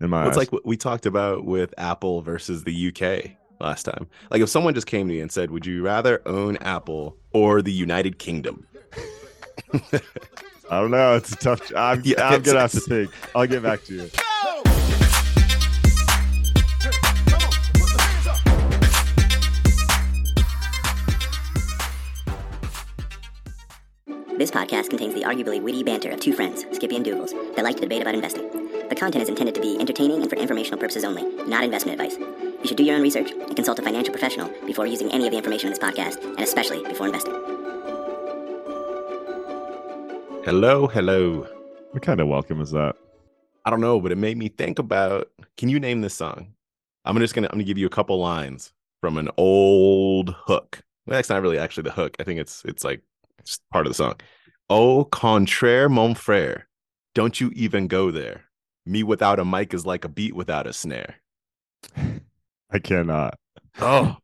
in my Well, it's eyes. like what we talked about with Apple versus the UK last time. Like if someone just came to me and said, "Would you rather own Apple or the United Kingdom?" I don't know. It's a tough. I'm, Yeah, I'm gonna have to think. I'll get back to you. This podcast contains the arguably witty banter of two friends, Skippy and Doogles, that like to debate about investing. The content is intended to be entertaining and for informational purposes only, not investment advice. You should do your own research and consult a financial professional before using any of the information in this podcast, and especially before investing. Hello, hello. What kind of welcome is that? I don't know, but it made me think about. Can you name this song? I'm just gonna I'm gonna give you a couple lines from an old hook. Well, that's not really actually the hook. I think it's it's like it's part of the song. Au contraire, mon frère, don't you even go there. Me without a mic is like a beat without a snare. I cannot. Oh,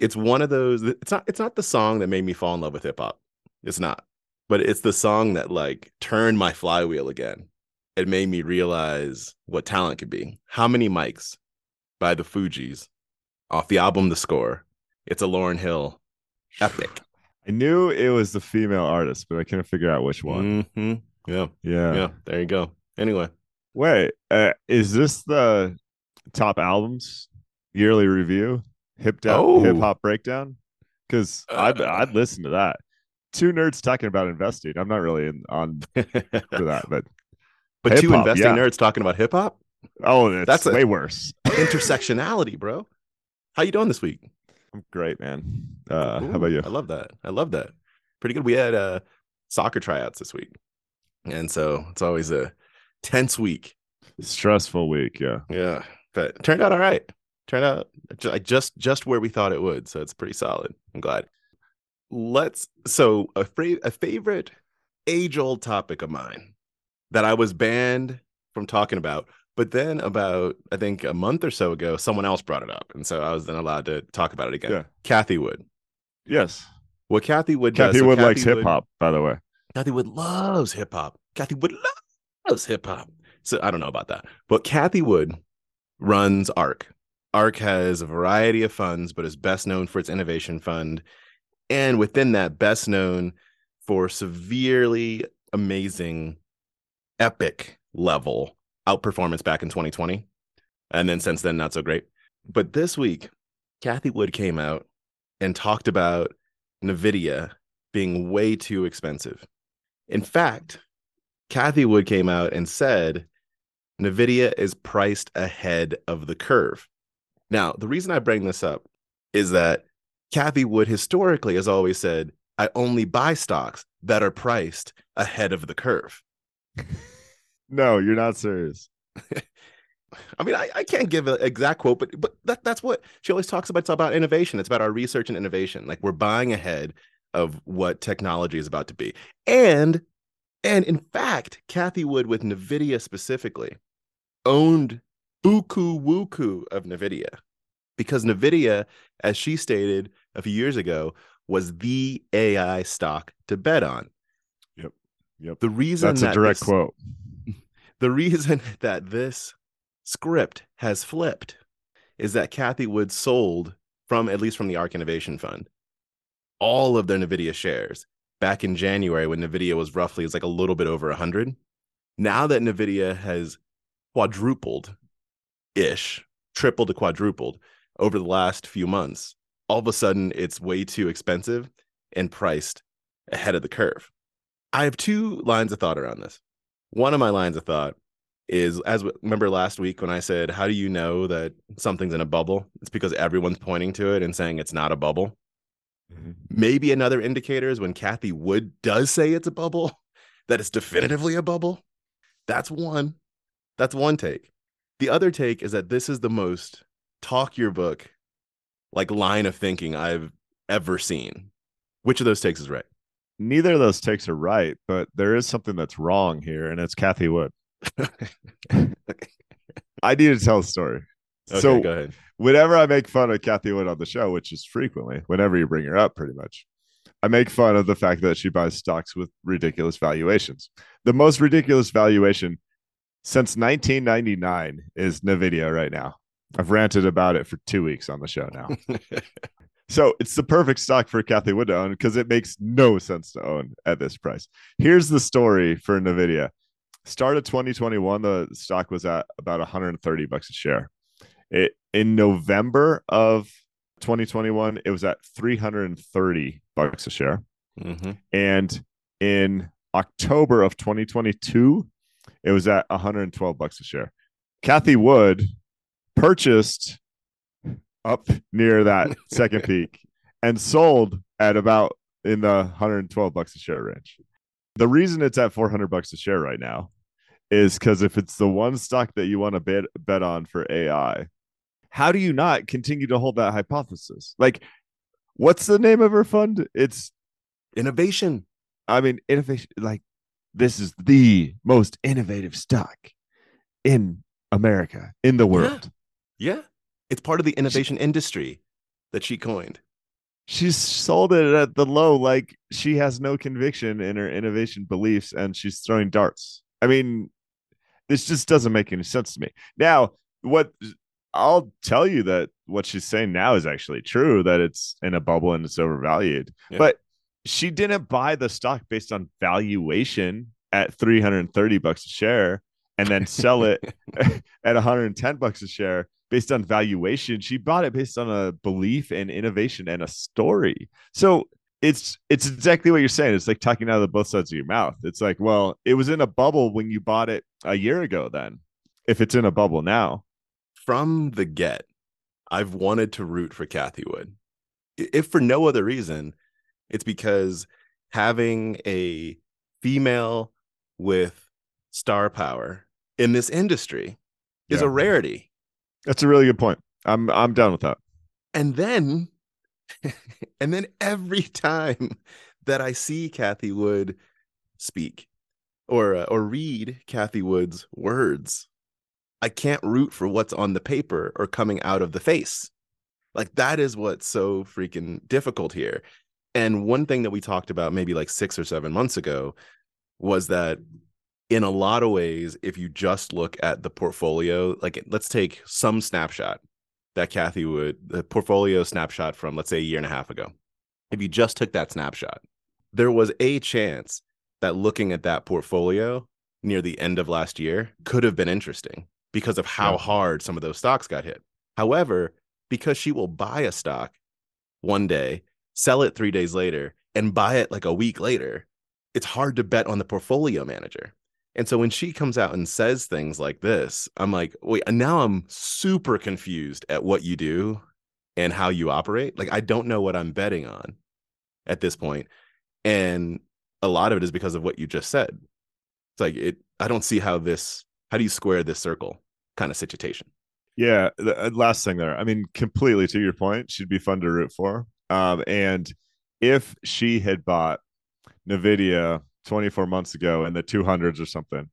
it's one of those. It's not. It's not the song that made me fall in love with hip hop. It's not. But it's the song that like turned my flywheel again. It made me realize what talent could be. How many mics by the Fugees off the album The Score? It's a Lauryn Hill epic. I knew it was the female artist, but I couldn't figure out which one. hmm Yeah, Yeah. yeah. There you go. Anyway, Wait, uh, is this the top albums yearly review? Hip Oh. hip hop breakdown? Because I'd Uh. I'd listen to that. Two nerds talking about investing. I'm not really in, on for that, but but two investing yeah. nerds talking about hip hop oh, that's, That's way worse. intersectionality, bro. How you doing this week? I'm great, man. Uh, Ooh, how about you? I love that. I love that. Pretty good. We had uh soccer tryouts this week. And so it's always a tense week. Stressful week, yeah. Yeah. But turned out all right. Turned out just just where we thought it would. So it's pretty solid. I'm glad. Let's so a fra- a favorite age-old topic of mine that I was banned from talking about. But then about I think a month or so ago, someone else brought it up. And so I was then allowed to talk about it again. Yeah. Cathie Wood. Yes. What Cathie Wood does. Cathie so Wood likes hip hop, by the way. Cathie Wood loves hip hop. Cathie Wood loves hip hop. So I don't know about that. But Cathie Wood runs ARK. ARK has a variety of funds, but is best known for its innovation fund. And within that, best known for severely amazing, epic level outperformance back in 2020. And then since then, not so great. But this week, Cathie Wood came out and talked about NVIDIA being way too expensive. In fact, Cathie Wood came out and said NVIDIA is priced ahead of the curve. Now, the reason I bring this up is that Cathie Wood historically has always said, I only buy stocks that are priced ahead of the curve. No, you're not serious. I mean, I, I can't give an exact quote, but but that, that's what she always talks about. It's about innovation. It's about our research and innovation. Like we're buying ahead of what technology is about to be. And and in fact, Cathie Wood with NVIDIA specifically owned buku wuku of NVIDIA because NVIDIA, as she stated a few years ago, was the AI stock to bet on. Yep. Yep. The reason That's a that direct this- quote. the reason that this script has flipped is that Cathie Wood sold from at least from the ARK Innovation Fund all of their Nvidia shares back in January when Nvidia was roughly it's like a little bit over 100. Now that Nvidia has quadrupled ish, tripled to quadrupled over the last few months, all of a sudden it's way too expensive and priced ahead of the curve. I have two lines of thought around this. One of my lines of thought is as remember last week when I said, How do you know that something's in a bubble? It's because everyone's pointing to it and saying it's not a bubble. Mhm. Maybe another indicator is when Cathie Wood does say it's a bubble, that it's definitively a bubble. That's one. That's one take. The other take is that this is the most talk your book like line of thinking I've ever seen. Which of those takes is right? Neither of those takes are right, but there is something that's wrong here, and it's Cathie Wood. I need to tell a story. Okay, so go ahead. whenever I make fun of Cathie Wood on the show, which is frequently, whenever you bring her up, pretty much, I make fun of the fact that she buys stocks with ridiculous valuations. The most ridiculous valuation since 1999 is Nvidia right now. I've ranted about it for two weeks on the show now. so it's the perfect stock for Cathie Wood to own because it makes no sense to own at this price. Here's the story for Nvidia. Start of 2021, the stock was at about 130 bucks a share. It in November of 2021, it was at 330 bucks a share. Mm-hmm. And in October of 2022, it was at 112 bucks a share. Kathy Wood purchased up near that second peak and sold at about in the 112 bucks a share range. The reason it's at 400 bucks a share right now is because if it's the one stock that you want to bet bet on for AI, how do you not continue to hold that hypothesis? Like, what's the name of her fund? It's Innovation. I mean, innovation. Like, this is the most innovative stock in America, in the world. Yeah. It's part of the innovation industry that she coined. She's sold it at the low, like she has no conviction in her innovation beliefs and she's throwing darts. I mean, this just doesn't make any sense to me. Now, what I'll tell you that what she's saying now is actually true that it's in a bubble and it's overvalued. Yeah. But she didn't buy the stock based on valuation at 330 bucks a share and then sell it at 110 bucks a share based on valuation. She bought it based on a belief and innovation and a story. So it's it's exactly what you're saying. It's like talking out of the both sides of your mouth. It's like, well, it was in a bubble when you bought it a year ago. Then, if it's in a bubble now, From the get, I've wanted to root for Cathie Wood. If for no other reason, it's because having a female with star power in this industry is Yeah. a rarity. that's a really good point. I'm I'm down with that. and then and then every time that i see cathie wood speak or uh, or read cathie wood's words i can't root for what's on the paper or coming out of the face. Like that is what's so freaking difficult here. And one thing that we talked about maybe like 6 or 7 months ago was that in a lot of ways if you just look at the portfolio like let's take some snapshot that Cathie Wood the portfolio snapshot from let's say a year and a half ago. If you just took that snapshot, there was a chance that looking at that portfolio near the end of last year could have been interesting because of how hard some of those stocks got hit. However, because she will buy a stock one day, sell it 3 days later and buy it like a week later, it's hard to bet on the portfolio manager. And so when she comes out and says things like this, I'm like, wait, and now I'm super confused at what you do and how you operate. Like, I don't know what I'm betting on at this point. And a lot of it is because of what you just said. It's like, it, I don't see how this, how do you square this circle kind of situation? Yeah, the uh, last thing there. I mean, completely to your point, she'd be fun to root for. Um, and if she had bought Nvidia 24 months ago in the 200s or something,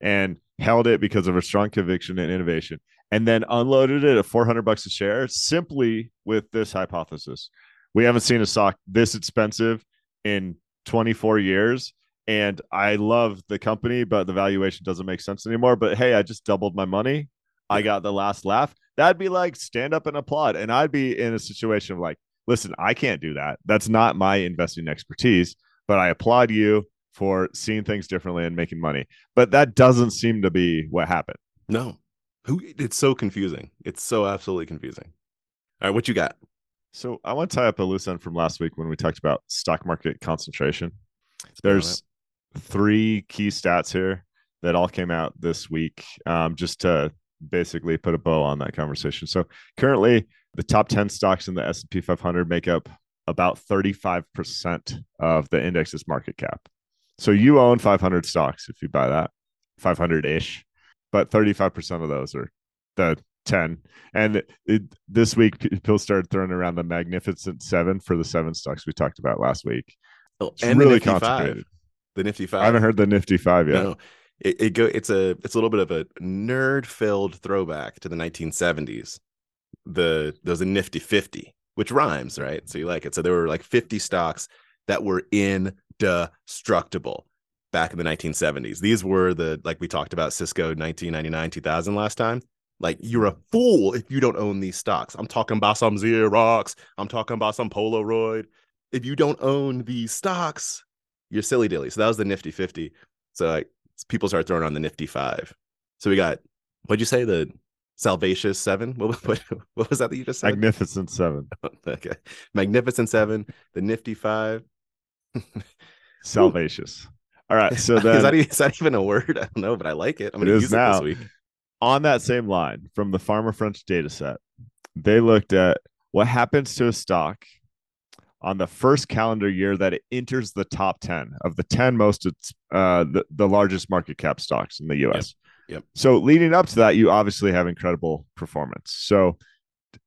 and held it because of her strong conviction and innovation, and then unloaded it at 400 bucks a share, simply with this hypothesis, we haven't seen a stock this expensive in 24 years. And I love the company, but the valuation doesn't make sense anymore. But hey, I just doubled my money. I got the last laugh. That'd be like stand up and applaud. And I'd be in a situation of like, listen, I can't do that. That's not my investing expertise, but I applaud you for seeing things differently and making money. But that doesn't seem to be what happened. No, who, it's so confusing. It's so absolutely confusing. All right, what you got? So I want to tie up a loose end from last week when we talked about stock market concentration. There's three key stats here that all came out this week, um, just to basically put a bow on that conversation. So currently, the top 10 stocks in the S&P 500 make up about 35% of the index's market cap. So you own 500 stocks if you buy that, 500-ish, but 35% of those are the 10. And it, this week, people started throwing around the magnificent seven for the seven stocks we talked about last week. Oh, It's and really concentrated. The Nifty Five. I haven't heard the Nifty Five yet. No, it, it go. It's a it's a little bit of a nerd filled throwback to the 1970s. The there's a Nifty 50, which rhymes, right? So you like it. So there were like 50 stocks that were indestructible. back in the 1970s. These were the like we talked about Cisco 1999 2000 last time. Like you're a fool if you don't own these stocks. I'm talking about some Xerox. I'm talking about some Polaroid. If you don't own these stocks, you're silly dilly. So that was the Nifty 50. So like people start throwing on the Nifty Five. So we got what'd you say the Salvatious Seven? What, what, what was that that you just said? Magnificent Seven. okay, Magnificent Seven, the Nifty Five. Salvatious. All right. So then is, that, is that even a word? I don't know, but I like it. I'm going to use it this week. on that same line from the Fama French data set, they looked at what happens to a stock on the first calendar year that it enters the top 10 of the 10 most uh the, the largest market cap stocks in the US. Yep. So leading up to that, you obviously have incredible performance. So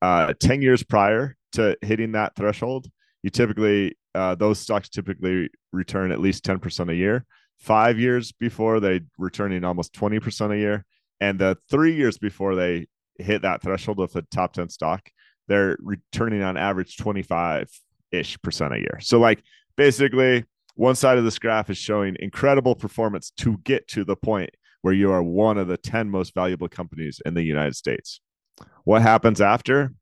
uh 10 years prior to hitting that threshold, you typically uh those stocks typically return at least 10% a year. Five years before they returning almost 20% a year and the three years before they hit that threshold of a top 10 stock they're returning on average 25 ish percent a year so like basically one side of this graph is showing incredible performance to get to the point where you are one of the 10 most valuable companies in the united states what happens after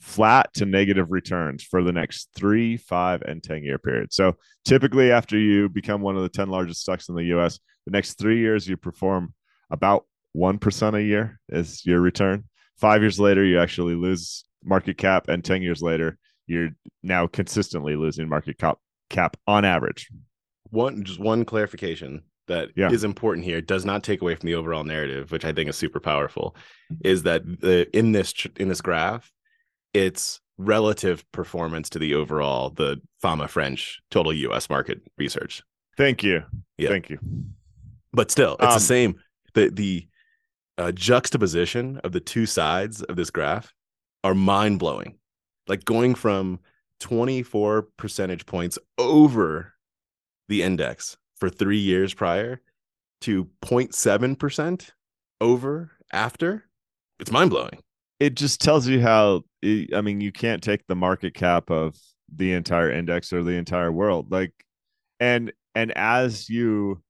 flat to negative returns for the next three five and 10 year period so typically after you become one of the 10 largest stocks in the us the next three years you perform about 1% a year is your return. Five years later, you actually lose market cap. And 10 years later, you're now consistently losing market cap, cap on average. One just one clarification that is Yeah. important here does not take away from the overall narrative, which I think is super powerful. Is that the in this in this graph, it's relative performance to the overall the Fama French total U.S. market research. Thank you. Yeah. Thank you. but still it's Um, the same the the uh, juxtaposition of the two sides of this graph are mind-blowing like going from 24 percentage points over the index for three years prior to 0.7% over after it's mind-blowing It just tells you how, I mean, you can't take the market cap of the entire index or the entire world. Like, and, and as you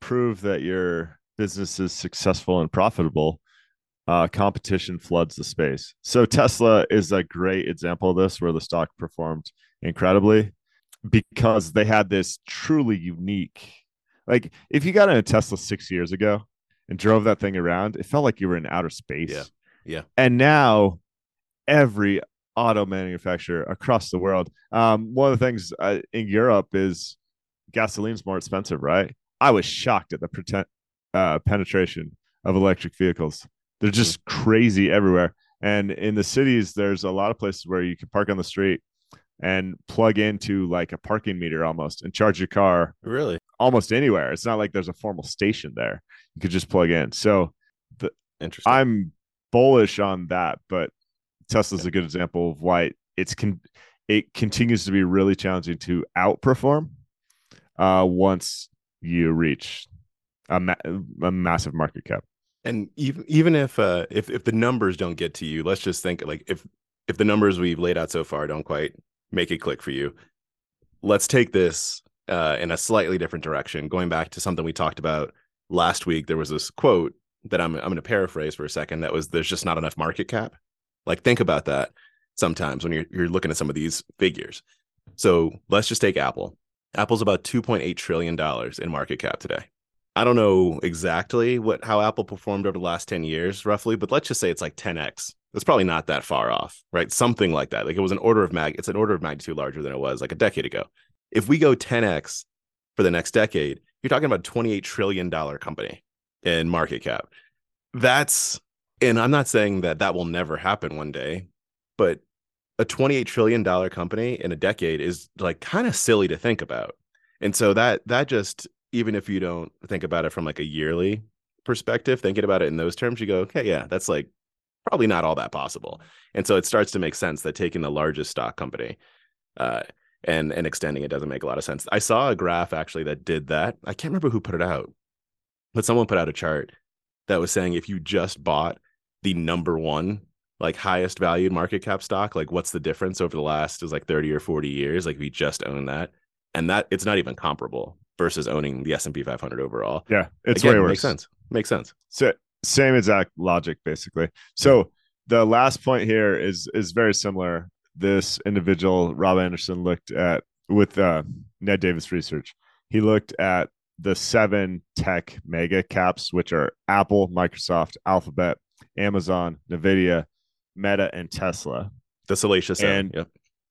prove that your business is successful and profitable, uh, competition floods the space. So Tesla is a great example of this, where the stock performed incredibly because they had this truly unique. Like, if you got in a Tesla six years ago and drove that thing around, it felt like you were in outer space. Yeah. Yeah. And now, every auto manufacturer across the world. Um, one of the things uh, in Europe is gasoline's more expensive, right? I was shocked at the pretend, uh, penetration of electric vehicles. They're just crazy everywhere. And in the cities, there's a lot of places where you can park on the street and plug into like a parking meter almost and charge your car really almost anywhere. It's not like there's a formal station there. You could just plug in. So the, interesting I'm bullish on that, but Tesla's a good example of why it's con- it continues to be really challenging to outperform uh, once you reach a, ma- a massive market cap. And even even if uh if if the numbers don't get to you let's just think like if if the numbers we've laid out so far don't quite make it click for you let's take this uh in a slightly different direction. Going back to something we talked about last week there was this quote that i'm i'm going to paraphrase for a second that was there's just not enough market cap. Like think about that sometimes when you're you're looking at some of these figures. So let's just take apple. Apple's about 2.8 trillion dollars in market cap today I don't know exactly what how Apple performed over the last 10 years roughly, but let's just say it's like 10x. It's probably not that far off, right? Something like that. Like it was an order of mag it's an order of magnitude larger than it was like a decade ago. If we go 10x for the next decade, you're talking about a 28 trillion dollar company in market cap. That's and I'm not saying that that will never happen one day, but a 28 trillion dollar company in a decade is like kind of silly to think about. And so that that just even if you don't think about it from like a yearly perspective, thinking about it in those terms, you go, okay, yeah, that's like probably not all that possible. And so it starts to make sense that taking the largest stock company uh, and and extending it doesn't make a lot of sense. I saw a graph actually that did that. I can't remember who put it out, but someone put out a chart that was saying if you just bought the number one like highest valued market cap stock, like what's the difference over the last is like 30 or 40 years? Like we just own that. And that it's not even comparable versus owning the S&P 500 overall. Yeah, it's Again, way worse. Makes sense. Makes sense. So same exact logic, basically. So the last point here is is very similar. This individual, Rob Anderson, looked at with uh, Ned Davis Research. He looked at the seven tech mega caps, which are Apple, Microsoft, Alphabet, Amazon, Nvidia, Meta, and Tesla. The salacious end. And- Yep.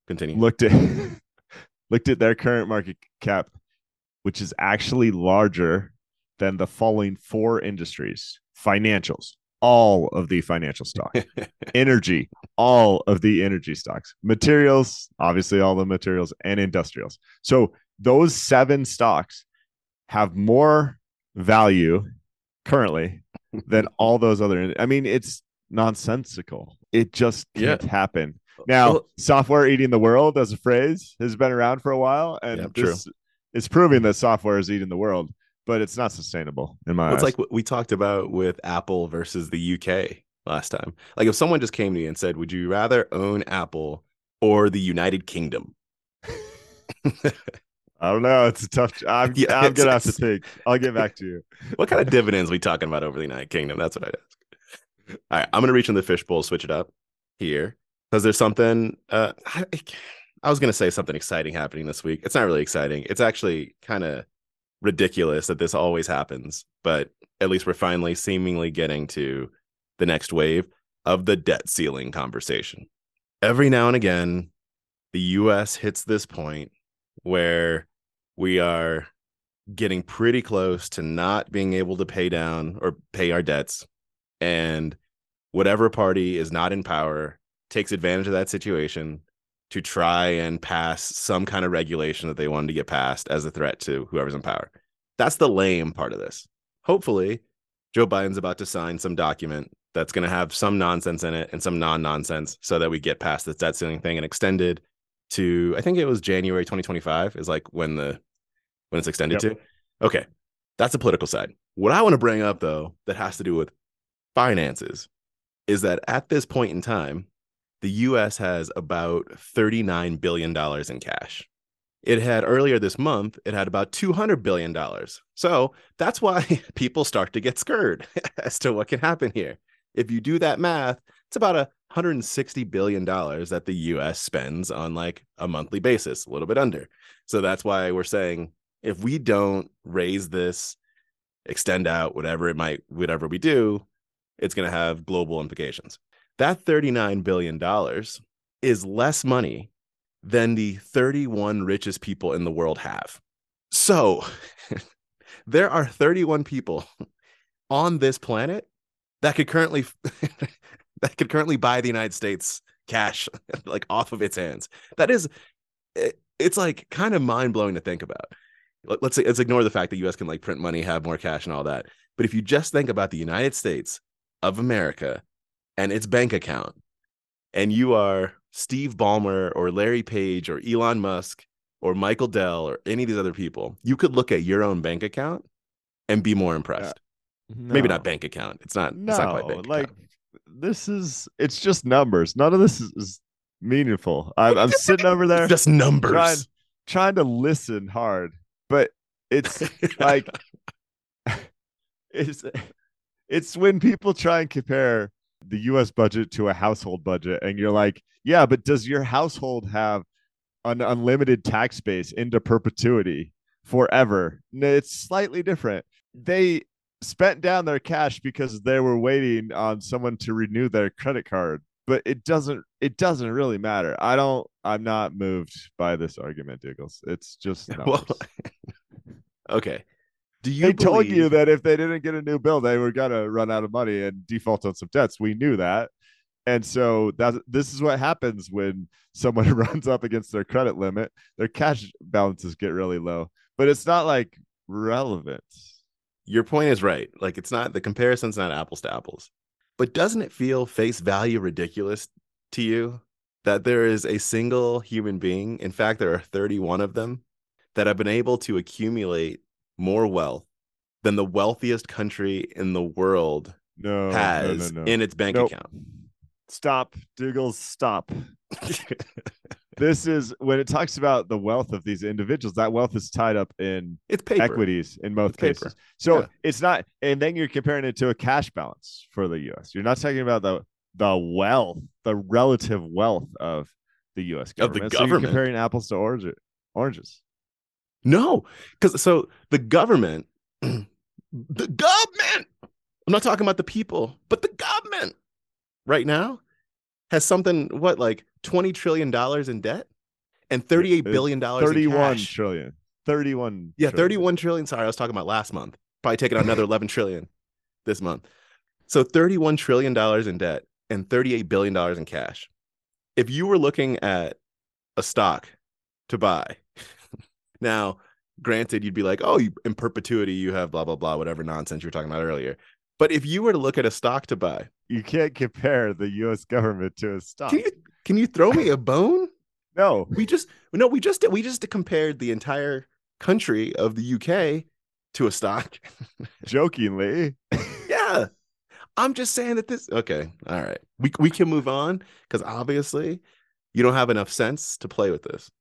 Continue. Looked at looked at their current market cap, which is actually larger than the following four industries: financials, all of the financial stocks, energy, all of the energy stocks, materials, obviously all the materials, and industrials. So those seven stocks have more value currently than all those other. I mean, it's nonsensical. It just can't happen. Uh, now, Well- software eating the world as a phrase has been around for a while, and Yeah, true. Is proving that software is eating the world, but it's not sustainable in my Well, it's eyes. like what we talked about with Apple versus the UK last time. Like if someone just came to me and said, "Would you rather own Apple or the United Kingdom?" I don't know. It's a tough. I'm, Yeah, I'm gonna have to think. I'll get back to you. what kind of dividends we talking about over the United Kingdom? That's what I'd ask. All right, I'm gonna reach in the fishbowl, switch it up here because there's something. Uh, I, I was gonna say something exciting happening this week. It's not really exciting. It's actually kind of ridiculous that this always happens, but at least we're finally seemingly getting to the next wave of the debt ceiling conversation. Every now and again, the US hits this point where we are getting pretty close to not being able to pay down or pay our debts. And whatever party is not in power takes advantage of that situation to try and pass some kind of regulation that they wanted to get passed as a threat to whoever's in power. That's the lame part of this. Hopefully, Joe Biden's about to sign some document that's going to have some nonsense in it and some non nonsense so that we get past this debt ceiling thing and extended to, I think it was January 2025 is like when the when it's extended Yep. to. Okay. That's the political side. What I want to bring up though, that has to do with finances, is that at this point in time, the US has about $39 billion in cash. It had earlier this month, it had about $200 billion. So that's why people start to get scared as to what can happen here. If you do that math, it's about a $160 billion that the US spends on like a monthly basis, a little bit under. So that's why we're saying if we don't raise this, extend out, whatever it might, whatever we do, it's going to have global implications. That $39 billion is less money than the 31 richest people in the world have. So there are 31 people on this planet that could currently that could currently buy the United States cash like off of its hands. That is it- it's like kind of mind-blowing to think about. Let- Let's say let's ignore the fact that US can like print money, have more cash and all that. But if you just think about the United States of America and its bank account and you are Steve Ballmer or Larry Page or Elon Musk or Michael Dell or any of these other people, you could look at your own bank account and be more impressed. Uh, Maybe not bank account. It's not. No, it's not like account. this is it's just numbers. None of this is, is meaningful. I'm, I'm sitting over there just numbers. trying trying to listen hard, but it's like it's it's when people try and compare the US budget to a household budget and you're like, yeah, but does your household have an unlimited tax base into perpetuity forever? No, it's slightly different. They spent down their cash because they were waiting on someone to renew their credit card but it doesn't it doesn't really matter i don't i'm not moved by this argument doogles it's just well, okay. Do you they told you that if they didn't get a new bill they were gonna run out of money and default on some debts we knew that and so that this is what happens when someone runs up against their credit limit their cash balances get really low but it's not like relevant your point is right. Like it's not the comparison's not apples to apples. But doesn't it feel face value ridiculous to you that there is a single human being, in fact there are 31 of them that have been able to accumulate more wealth than the wealthiest country in the world no has no, no, in its bank Nope. account. stop doogles stop this is when it talks about the wealth of these individuals. That wealth is tied up in It's paper. equities in most It's paper. cases. So Yeah. it's not, and then you're comparing it to a cash balance for the U.S. You're not talking about the the wealth, the relative wealth of the U.S. Of the government. So you're comparing apples to oranges. No, because so the government, the government, I'm not talking about the people, but the government right now has something, what, like $20 trillion in debt and $38 Uh, billion in Thirty-one cash. trillion. Thirty-one. Yeah, trillion. 31 trillion. Sorry, I was talking about last month. Probably taking another 11 trillion this month. So 31 trillion dollars in debt and 38 billion dollars in cash. If you were looking at a stock to buy, now, granted, you'd be like, "Oh, you, in perpetuity, you have blah blah blah, whatever nonsense you were talking about earlier." But if you were to look at a stock to buy, You can't compare the U.S. government to a stock. can you can you throw me a bone? no, We just no, we just we just compared the entire country of the UK to a stock. jokingly. yeah. I'm just saying that this okay, all right. We we can move on because obviously you don't have enough sense to play with this.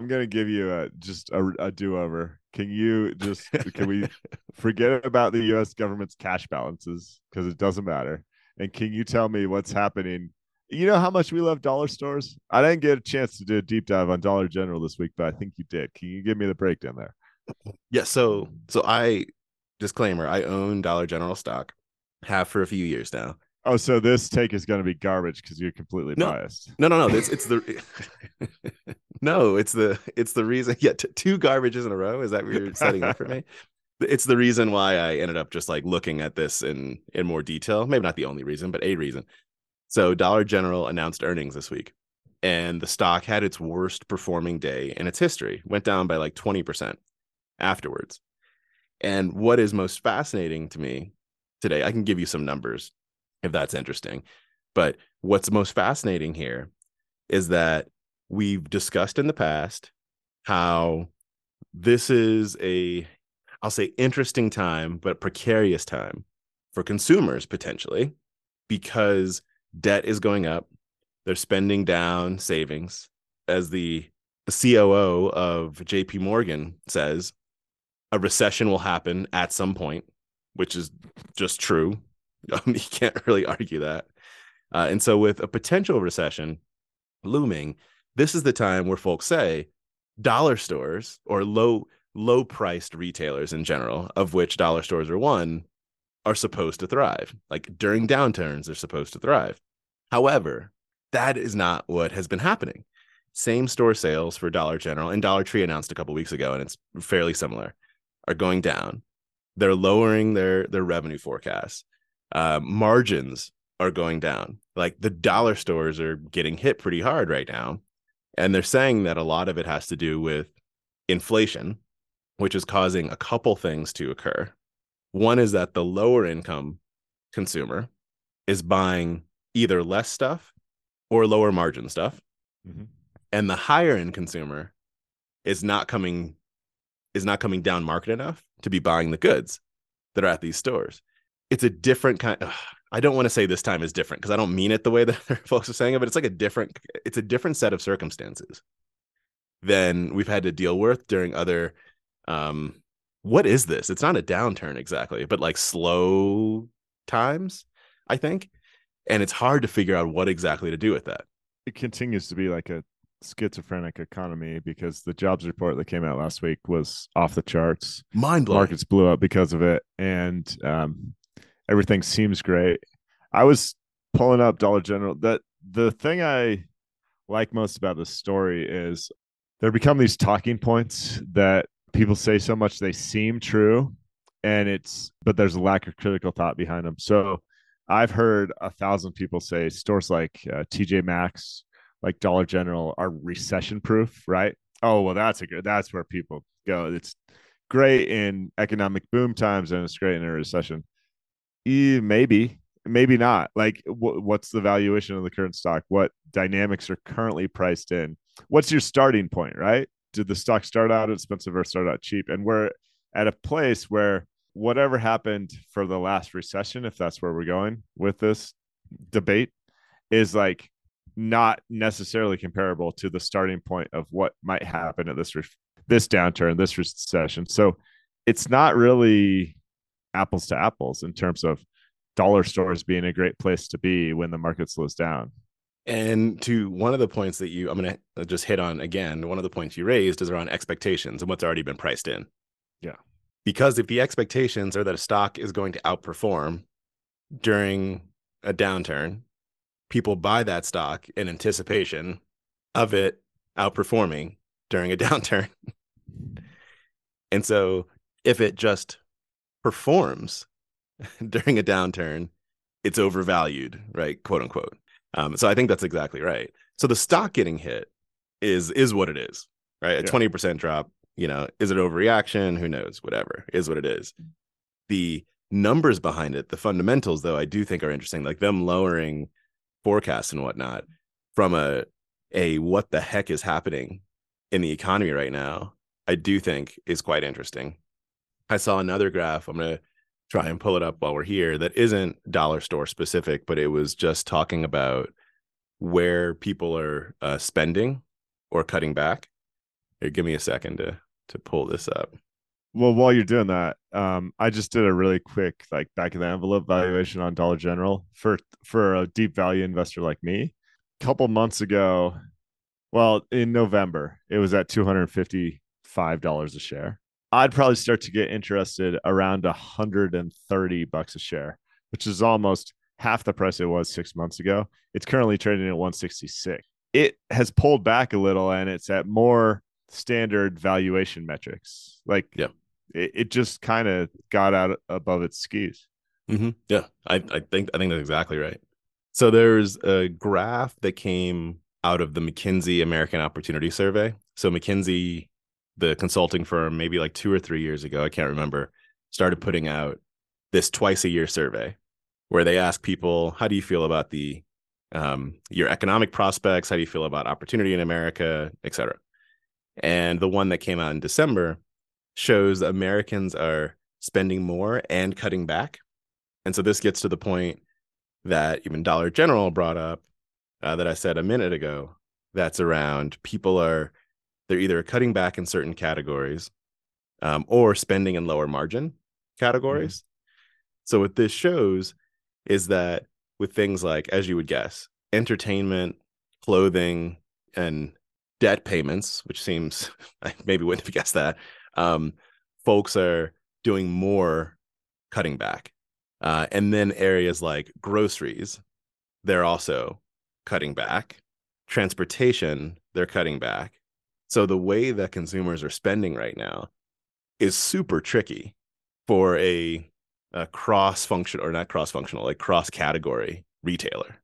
I'm gonna give you a just a, a do-over. Can you just can we forget about the U.S. government's cash balances because it doesn't matter? And can you tell me what's happening? You know how much we love dollar stores. I didn't get a chance to do a deep dive on Dollar General this week, but I think you did. Can you give me the breakdown there? Yeah, so so I disclaimer, I own Dollar General stock, have for a few years now. Oh, so this take is going to be garbage because you're completely No. biased. No, no, no. It's it's the no. It's the it's the reason. Yeah, t- two garbages in a row. Is that what you're setting up for me? It's the reason why I ended up just like looking at this in in more detail. Maybe not the only reason, but a reason. So Dollar General announced earnings this week, and the stock had its worst performing day in its history. Went down by like twenty percent afterwards. And what is most fascinating to me today, I can give you some numbers if that's interesting. But what's most fascinating here is that we've discussed in the past how this is a, I'll say, interesting time, but precarious time for consumers potentially because debt is going up. They're spending down savings. As the, the COO of JP Morgan says, a recession will happen at some point, which is just true. Um, you can't really argue that. Uh, and so, with a potential recession looming, this is the time where folks say dollar stores or low low priced retailers in general, of which dollar stores are one, are supposed to thrive. Like during downturns, they're supposed to thrive. However, that is not what has been happening. Same store sales for Dollar General and Dollar Tree announced a couple weeks ago, and it's fairly similar, are going down. They're lowering their their revenue forecasts. Uh, margins are going down. Like the dollar stores are getting hit pretty hard right now. And they're saying that a lot of it has to do with inflation, which is causing a couple things to occur. One is that the lower income consumer is buying either less stuff or lower margin stuff. Mhm. And the higher end consumer is not coming is not coming down market enough to be buying the goods that are at these stores. It's a different kind I don't want to say this time is different because I don't mean it the way that folks are saying it, but it's like a different it's a different set of circumstances than we've had to deal with during other um what is this? It's not a downturn exactly, but like slow times, I think. And it's hard to figure out what exactly to do with that. It continues to be like a schizophrenic economy because the jobs report that came out last week was off the charts. Mind blowing. Markets blew up because of it, and um, everything seems great. I was pulling up Dollar General. That the thing I like most about this story is there become these talking points that people say so much they seem true, and it's but there's a lack of critical thought behind them. So I've heard a thousand people say stores like uh, TJ Maxx, like Dollar General, are recession proof, right? Oh well, that's a good. That's where people go. It's great in economic boom times and it's great in a recession. Eh, maybe, maybe not. Like, wh- what's the valuation of the current stock? What dynamics are currently priced in? What's your starting point, right? Did the stock start out expensive or start out cheap? And we're at a place where whatever happened for the last recession, if that's where we're going with this debate, is like not necessarily comparable to the starting point of what might happen at this this downturn, this recession. So it's not really apples to apples in terms of dollar stores being a great place to be when the market slows down. And to one of the points that you, I'm going to uh, just hit on again, one of the points you raised is around expectations and what's already been priced in. Yeah. Because if the expectations are that a stock is going to outperform during a downturn, people buy that stock in anticipation of it outperforming during a downturn. and so if it just performs during a downturn, it's overvalued, right? Quote unquote. Um, so I think that's exactly right. So the stock getting hit is is what it is, right? A twenty percent drop. You know, is it overreaction? Who knows? Whatever is what it is. The numbers behind it, the fundamentals, though, I do think are interesting. Like them lowering forecasts and whatnot from a a what the heck is happening in the economy right now. I do think is quite interesting. I saw another graph. I'm gonna try and pull it up while we're here that isn't dollar store specific, but it was just talking about where people are uh, spending or cutting back. Here, give me a second to to pull this up. Well, while you're doing that, um, I just did a really quick like back of the envelope valuation on Dollar General for for a deep value investor like me. A couple months ago, well, in November, it was at two hundred fifty five dollars a share. I'd probably start to get interested around 130 bucks a share, which is almost half the price it was six months ago. It's currently trading at 166. It has pulled back a little and it's at more standard valuation metrics. Like, yeah, it, it just kind of got out above its skis. Mm-hmm. Yeah, I, I think I think that's exactly right. So there's a graph that came out of the McKinsey American Opportunity Survey. So McKinsey the consulting firm maybe like two or three years ago, I can't remember, started putting out this twice a year survey where they ask people, how do you feel about the um, your economic prospects? How do you feel about opportunity in America, et cetera? And the one that came out in December shows Americans are spending more and cutting back. And so this gets to the point that even Dollar General brought up uh, that I said a minute ago. That's around people are they're either cutting back in certain categories um, or spending in lower margin categories. Mm-hmm. So what this shows is that with things like, as you would guess, entertainment, clothing, and debt payments, which seems I maybe wouldn't have guessed that, um, folks are doing more cutting back. Uh, and then areas like groceries, they're also cutting back. Transportation, they're cutting back. So the way that consumers are spending right now is super tricky for a, a cross function or not cross functional, like cross category retailer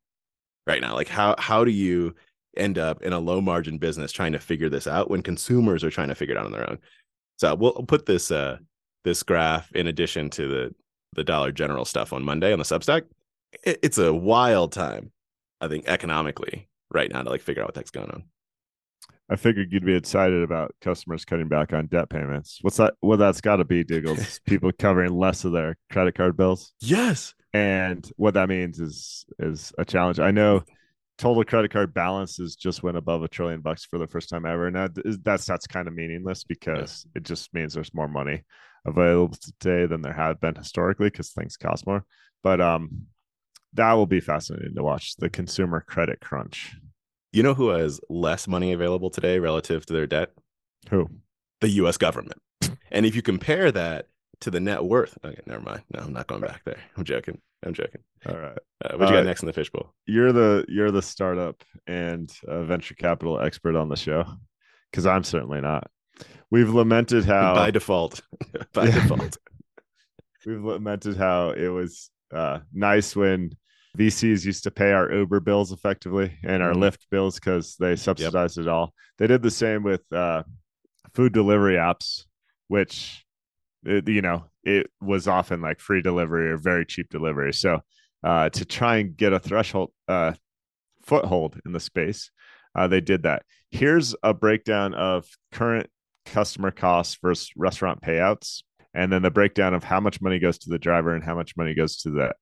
right now. Like how how do you end up in a low margin business trying to figure this out when consumers are trying to figure it out on their own? So we'll put this uh this graph in addition to the the Dollar General stuff on Monday on the Substack. It, it's a wild time, I think, economically right now to like figure out what the heck's going on. I figured you'd be excited about customers cutting back on debt payments. What's that? Well, that's got to be Doogles. people covering less of their credit card bills. Yes, and what that means is is a challenge. I know total credit card balances just went above a trillion bucks for the first time ever. Now that's that's kind of meaningless because it just means there's more money available today than there had been historically because things cost more. But um, that will be fascinating to watch the consumer credit crunch you know who has less money available today relative to their debt? Who? The US government. and if you compare that to the net worth, okay, never mind. No, I'm not going back there. I'm joking. I'm joking. All right. Uh, what you uh, got next in the fishbowl? You're the you're the startup and uh, venture capital expert on the show, because I'm certainly not. We've lamented how by default, by default, we've lamented how it was uh, nice when VCs used to pay our Uber bills effectively and our mm-hmm. Lyft bills because they subsidized yep. it all. They did the same with uh, food delivery apps, which it, you know it was often like free delivery or very cheap delivery. So uh, to try and get a threshold uh, foothold in the space, uh, they did that. Here's a breakdown of current customer costs versus restaurant payouts, and then the breakdown of how much money goes to the driver and how much money goes to the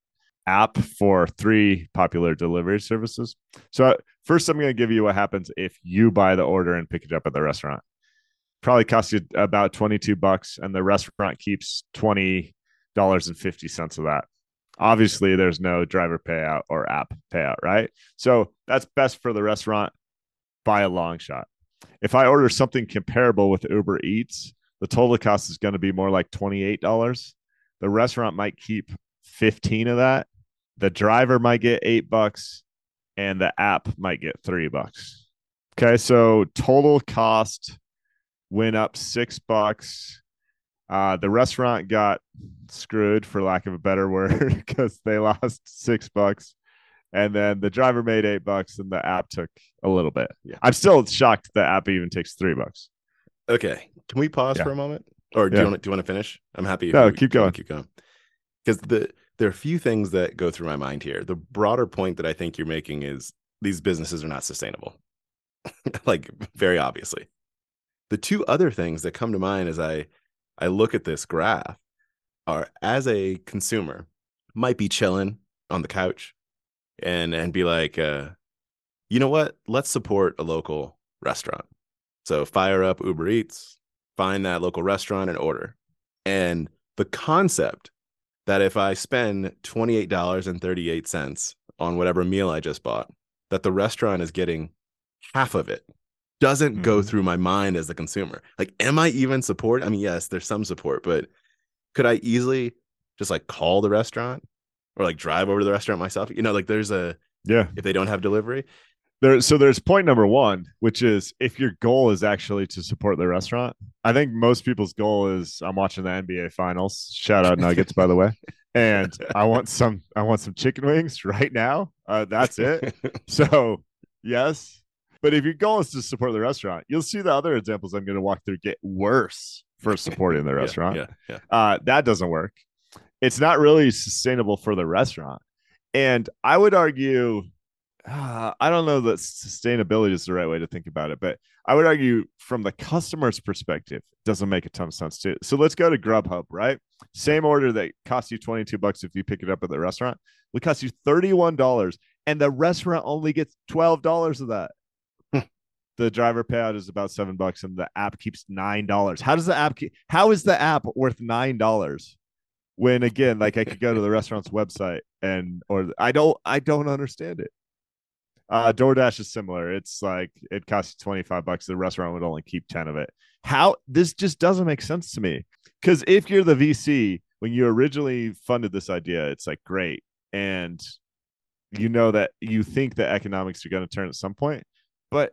app for three popular delivery services. So first, I'm going to give you what happens if you buy the order and pick it up at the restaurant. Probably costs you about 22 bucks, and the restaurant keeps twenty dollars and fifty cents of that. Obviously, there's no driver payout or app payout, right? So that's best for the restaurant by a long shot. If I order something comparable with Uber Eats, the total cost is going to be more like $28. The restaurant might keep 15 of that. The driver might get eight bucks and the app might get three bucks. Okay. So total cost went up six bucks. Uh, the restaurant got screwed, for lack of a better word, because they lost six bucks. And then the driver made eight bucks and the app took a little bit. Yeah. I'm still shocked the app even takes three bucks. Okay. Can we pause Yeah. for a moment? Or do Yeah. you want to, do you want to finish? I'm happy. No, you- keep going. Keep going. Because the there are a few things that go through my mind here. The broader point that I think you're making is these businesses are not sustainable. like very obviously. The two other things that come to mind as I I look at this graph are as a consumer might be chilling on the couch and and be like uh you know what? Let's support a local restaurant. So fire up Uber Eats, find that local restaurant and order. And the concept that if I spend $28.38 on whatever meal I just bought, that the restaurant is getting half of it doesn't go Mhm. through my mind as a consumer. Like, am I even support? I mean, yes, there's some support, but could I easily just like call the restaurant or like drive over to the restaurant myself? You know, like there's a, Yeah. if they don't have delivery, There, so there's point number one, which is if your goal is actually to support the restaurant. I think most people's goal is I'm watching the NBA finals. Shout out Nuggets, by the way. And I want some I want some chicken wings right now. Uh, that's it. So yes. But if your goal is to support the restaurant, you'll see the other examples I'm going to walk through get worse for supporting the Yeah, restaurant. Yeah, yeah. uh, that doesn't work. It's not really sustainable for the restaurant. And I would argue, uh, I don't know that sustainability is the right way to think about it, but I would argue from the customer's perspective, it doesn't make a ton of sense too. So let's go to Grubhub, right? Same order that costs you 22 bucks if you pick it up at the restaurant, would cost you $31, and the restaurant only gets $12 of that. the driver payout is about seven bucks and the app keeps nine dollars how does the app keep, how is the app worth nine dollars when again like i could go to the restaurant's website and or i don't i don't understand it uh doordash is similar. It's like it costs you 25 bucks. The restaurant would only keep 10 of it. How this just doesn't make sense to me. Because if you're the vc when you originally funded this idea it's like great. And you know that you think the economics are going to turn at some point. But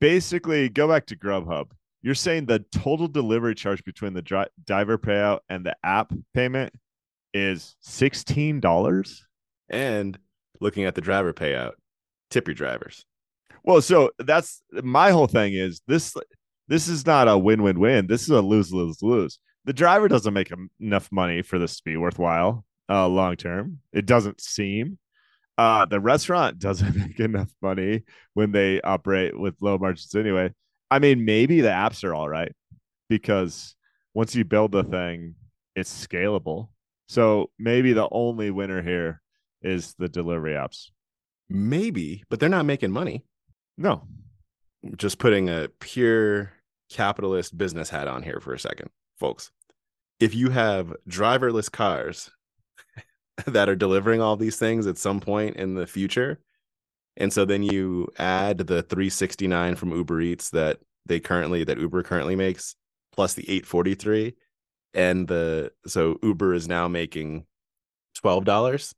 basically go back to grubhub. You're saying the total delivery charge between the dri- diver payout and the app payment is $16 And looking at the driver payout, tip your drivers. well so that's my whole thing is this this is not a win-win-win this is a lose-lose-lose the driver doesn't make enough money for this to be worthwhile uh long term. It doesn't seem. Uh the restaurant doesn't make enough money when they operate with low margins anyway. I mean maybe the apps are all right because once you build the thing it's scalable. So maybe the only winner here is the delivery apps Maybe, but they're not making money. no Just putting a pure capitalist business hat on here for a second, folks. If you have driverless cars that are delivering all these things at some point in the future, and so then you add the 369 from Uber Eats that they currently that Uber currently makes plus the 843 and the so Uber is now making $12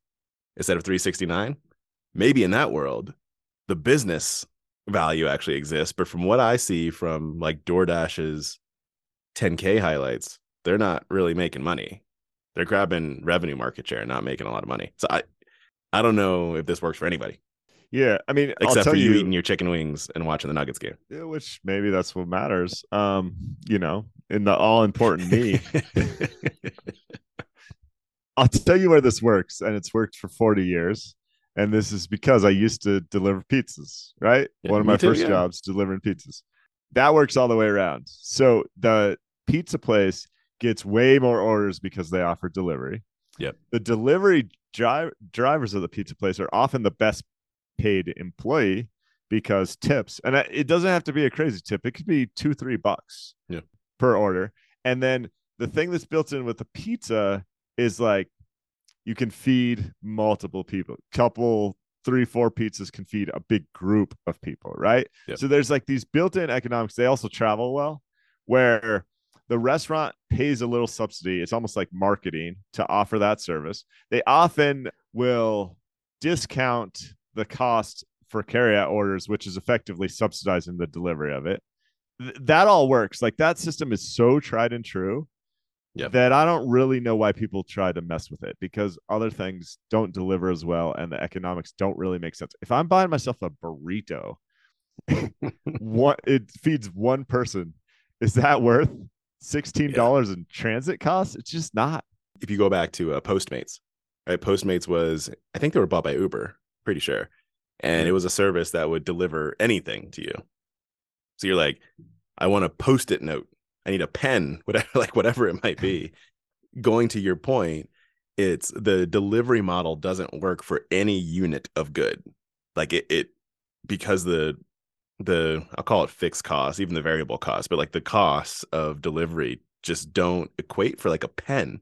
instead of 369 maybe in that world the business value actually exists but from what i see from like doordash's 10k highlights they're not really making money they're grabbing revenue market share and not making a lot of money so i i don't know if this works for anybody yeah i mean I'll except tell for you you eating your chicken wings and watching the nuggets game Yeah, which maybe that's what matters. Um, you know, in the all important me. I'll tell you where this works, and it's worked for 40 years. And this is because I used to deliver pizzas, right? Yeah, One of my too, first yeah. jobs delivering pizzas. That works all the way around. So the pizza place gets way more orders because they offer delivery. Yep. The delivery dri- drivers of the pizza place are often the best paid employee because tips, and it doesn't have to be a crazy tip. It could be two, three bucks Yeah. per order. And then the thing that's built in with the pizza is like you can feed multiple people. Couple, three, four pizzas can feed a big group of people, right? Yep. So there's like these built-in economics. They also travel well, where the restaurant pays a little subsidy. It's almost like marketing to offer that service. They often will discount the cost for carryout orders, which is effectively subsidizing the delivery of it. Th- that all works. Like that system is so tried and true Yep. that I don't really know why people try to mess with it because other things don't deliver as well and the economics don't really make sense. If I'm buying myself a burrito, what it feeds one person, is that worth sixteen dollars in transit costs? It's just not. if you go back to uh, Postmates, right? Postmates was, I think they were bought by Uber, pretty sure. And it was a service that would deliver anything to you. So you're like, I want a post it note. I need a pen, whatever, like whatever it might be. Going to your point, it's the delivery model doesn't work for any unit of good. Like it, it because the the I'll call it fixed costs, even the variable costs, but like the costs of delivery just don't equate for like a pen.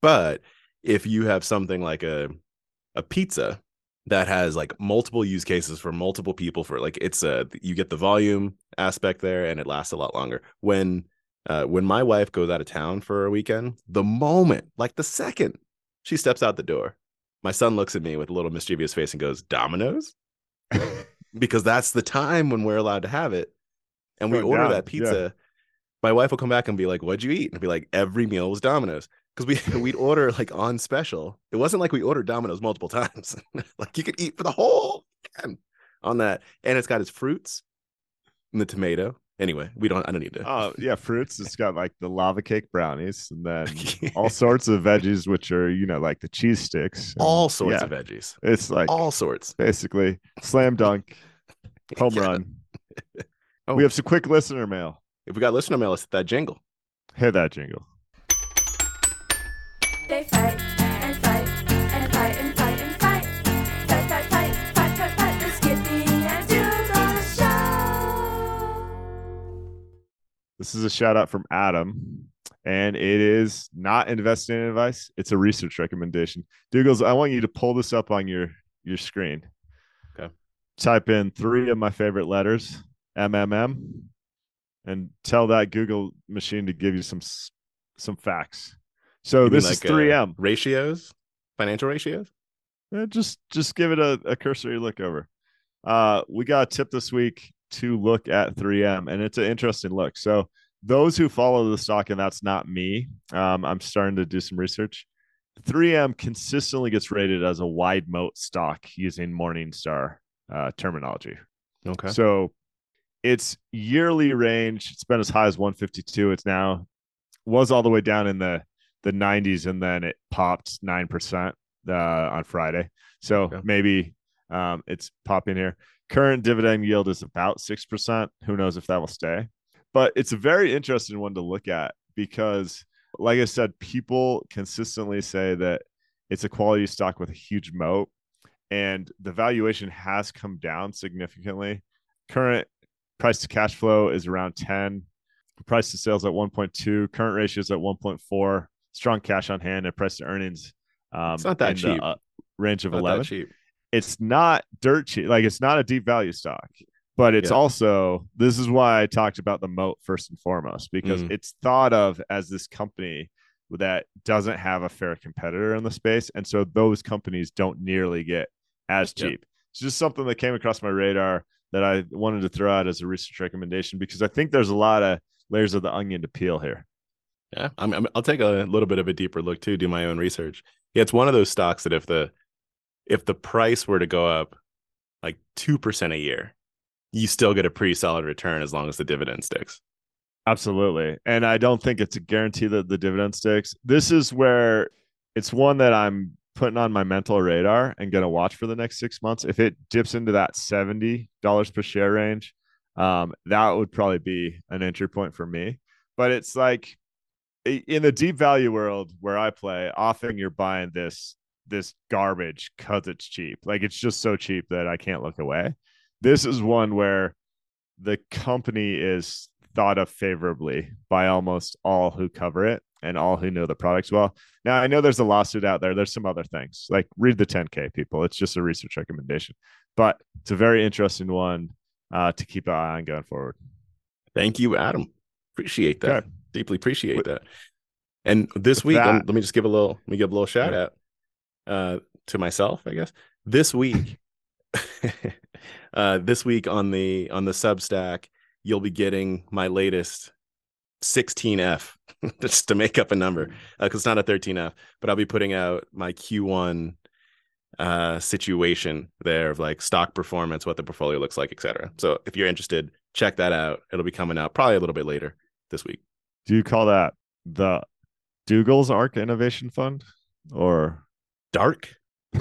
But if you have something like a a pizza that has like multiple use cases for multiple people for like it's a you get the volume aspect there and it lasts a lot longer. When uh when my wife goes out of town for a weekend, the moment, like the second she steps out the door, my son looks at me with a little mischievous face and goes, Domino's? because that's the time when we're allowed to have it. And we Going order down, that pizza. My wife will come back and be like, What'd you eat? And be like, Every meal was Domino's. Because we we'd order like on special. It wasn't like we ordered Domino's multiple times. like you could eat for the whole on that. And it's got its fruits and the tomato. Anyway, we don't I don't need to. Oh yeah, fruits. It's got like the lava cake brownies, and then all sorts of veggies, which are you know like the cheese sticks. and- all sorts yeah, of veggies. It's like all sorts. basically slam dunk, home Yeah. run. Oh. We have some quick listener mail. If we got listener mail, let's hit that jingle. Hit that jingle. They fight fight This is a shout out from Adam, and it is not investing advice. It's a research recommendation. Douglas, I want you to pull this up on your your screen. Okay. Type in three of my favorite letters, MMM, and tell that Google machine to give you some some facts. So You this like, is uh, 3M. ratios, financial ratios. Eh, just just give it a, a cursory look over. Uh, we got a tip this week to look at 3M, and it's an interesting look. So those who follow the stock, and that's not me, um, I'm starting to do some research. 3M consistently gets rated as a wide moat stock using Morningstar uh, terminology. Okay. So its yearly range, it's been as high as 152. It's now was all the way down in the the 90s, and then it popped nine percent uh, on Friday. So Okay. maybe um, it's popping here. Current dividend yield is about six percent. Who knows if that will stay? But it's a very interesting one to look at because, like I said, people consistently say that it's a quality stock with a huge moat, and the valuation has come down significantly. Current price to cash flow is around 10 price to sales at 1.2 current ratios at 1.4 strong cash on hand and price to earnings um, It's not that in the, cheap. uh, range of Not that 11 cheap. It's not dirt cheap like it's not a deep value stock but it's Yeah. also this is why i talked about the moat first and foremost because Mm. it's thought of as this company that doesn't have a fair competitor in the space and so those companies don't nearly get as cheap it's just something that came across my radar that i wanted to throw out as a research recommendation because i think there's a lot of layers of the onion to peel here Yeah, I'm, I'm, I'll take a little bit of a deeper look too. Do my own research. Yeah, it's one of those stocks that if the if the price were to go up like two percent a year, you still get a pretty solid return as long as the dividend sticks. Absolutely. And I don't think it's a guarantee that the dividend sticks. This is where it's one that I'm putting on my mental radar and going to watch for the next six months. If it dips into that $70 per share range, um, that would probably be an entry point for me. But it's like in the deep value world where I play, often you're buying this this garbage because it's cheap. Like it's just so cheap that I can't look away. This is one where the company is thought of favorably by almost all who cover it and all who know the products well. Now I know there's a lawsuit out there. There's some other things like read the 10K people. It's just a research recommendation, but it's a very interesting one uh, to keep an eye on going forward. Thank you, Adam. Appreciate that. Okay. Deeply appreciate With- that. And this week, um, that- let me just give a little, let me give a little shout Yeah. out uh, to myself, I guess. This week, uh, this week on the on the Substack, you'll be getting my latest 16F, just to make up a number, because it's not a 13F, but I'll be putting out my Q1 uh situation there of like stock performance what the portfolio looks like etc so if you're interested check that out. It'll be coming out probably a little bit later this week. Do you call that the Doogles ARK Innovation Fund? Or dark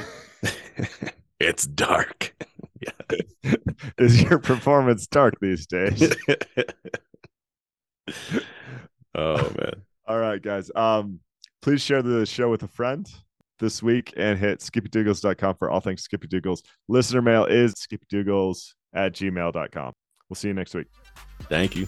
it's dark is your performance dark these days? oh man All right, guys. Um, please share the show with a friend this week and hit skippydoogles.com for all things Skippy Doogles. Listener mail is skippydoogles at gmail.com. We'll see you next week. thank you